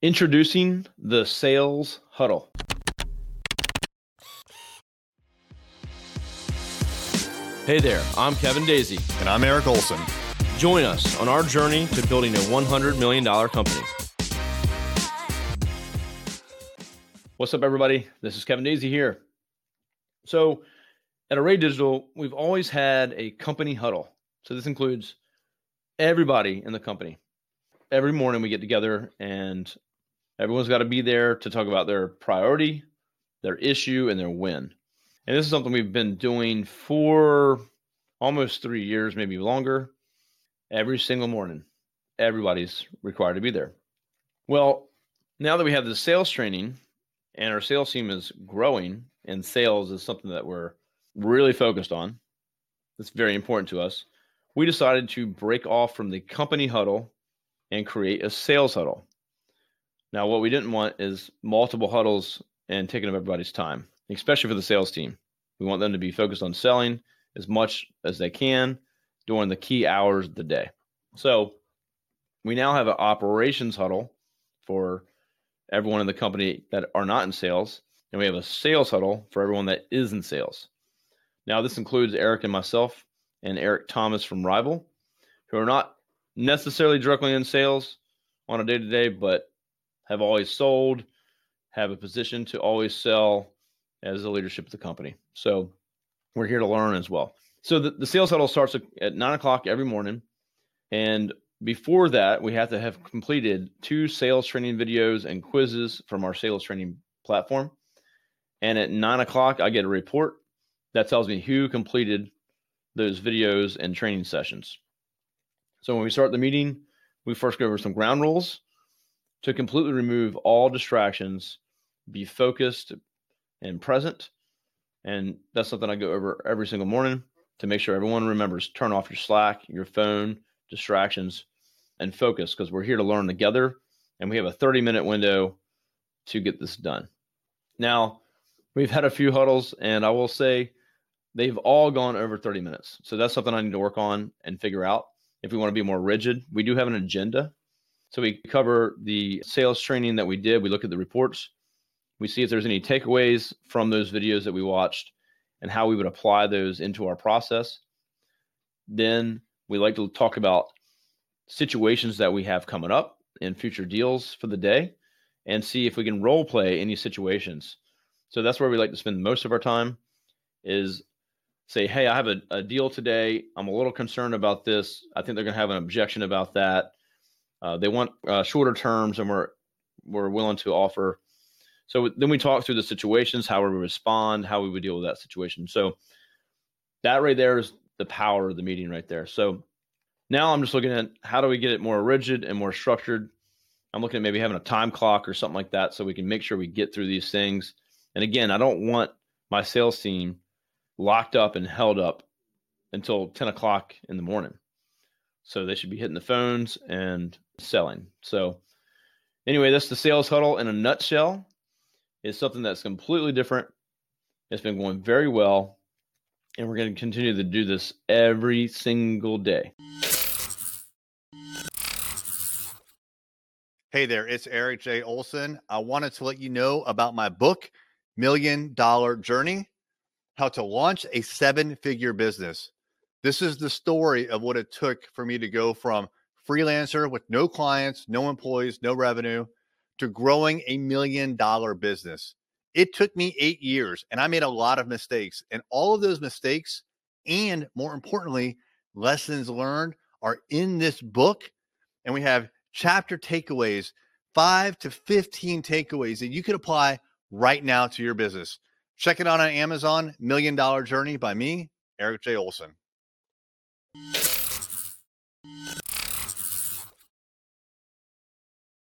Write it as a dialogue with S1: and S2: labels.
S1: Introducing the Sales Huddle. Hey there, I'm Kevin Daisy.
S2: And I'm Eric Olson.
S1: Join us on our journey to building a $100 million company. What's up, everybody? This is Kevin Daisy here. So, at Array Digital, we've always had a company huddle. So, this includes everybody in the company. Every morning we get together and everyone's got to be there to talk about their priority, their issue, and their win. And this is something we've been doing for almost three years, maybe longer. Every single morning, everybody's required to be there. Well, now that we have the sales training and our sales team is growing, and sales is something that we're really focused on, it's very important to us we decided to break off from the company huddle and create a sales huddle. Now, what we didn't want is multiple huddles and taking up everybody's time, especially for the sales team. We want them to be focused on selling as much as they can during the key hours of the day. So, we now have an operations huddle for everyone in the company that are not in sales, and we have a sales huddle for everyone that is in sales. Now, this includes Eric and myself and Eric Thomas from Rival, who are not necessarily directly in sales on a day to day, but have always sold, have a position to always sell as the leadership of the company. So we're here to learn as well. So the, the sales huddle starts at nine o'clock every morning. And before that, we have to have completed two sales training videos and quizzes from our sales training platform. And at nine o'clock, I get a report that tells me who completed those videos and training sessions. So when we start the meeting, we first go over some ground rules to completely remove all distractions, be focused and present. And that's something I go over every single morning to make sure everyone remembers turn off your Slack, your phone, distractions, and focus because we're here to learn together. And we have a 30 minute window to get this done. Now, we've had a few huddles, and I will say they've all gone over 30 minutes. So that's something I need to work on and figure out if we want to be more rigid. We do have an agenda. So we cover the sales training that we did. We look at the reports. We see if there's any takeaways from those videos that we watched and how we would apply those into our process. Then we like to talk about situations that we have coming up and future deals for the day and see if we can role play any situations. So that's where we like to spend most of our time is say, hey, I have a, a deal today. I'm a little concerned about this. I think they're going to have an objection about that. Uh, they want uh, shorter terms, and we're we're willing to offer. So then we talk through the situations, how we respond, how we would deal with that situation. So that right there is the power of the meeting right there. So now I'm just looking at how do we get it more rigid and more structured. I'm looking at maybe having a time clock or something like that so we can make sure we get through these things. And again, I don't want my sales team locked up and held up until 10 o'clock in the morning. So they should be hitting the phones and selling. So, anyway, that's the sales huddle in a nutshell. It's something that's completely different. It's been going very well. And we're going to continue to do this every single day.
S2: Hey there, it's Eric J. Olson. I wanted to let you know about my book, Million Dollar Journey how to launch a seven figure business. This is the story of what it took for me to go from freelancer with no clients, no employees, no revenue to growing a million dollar business. It took me eight years and I made a lot of mistakes. And all of those mistakes, and more importantly, lessons learned are in this book. And we have chapter takeaways, five to 15 takeaways that you can apply right now to your business. Check it out on Amazon, Million Dollar Journey by me, Eric J. Olson.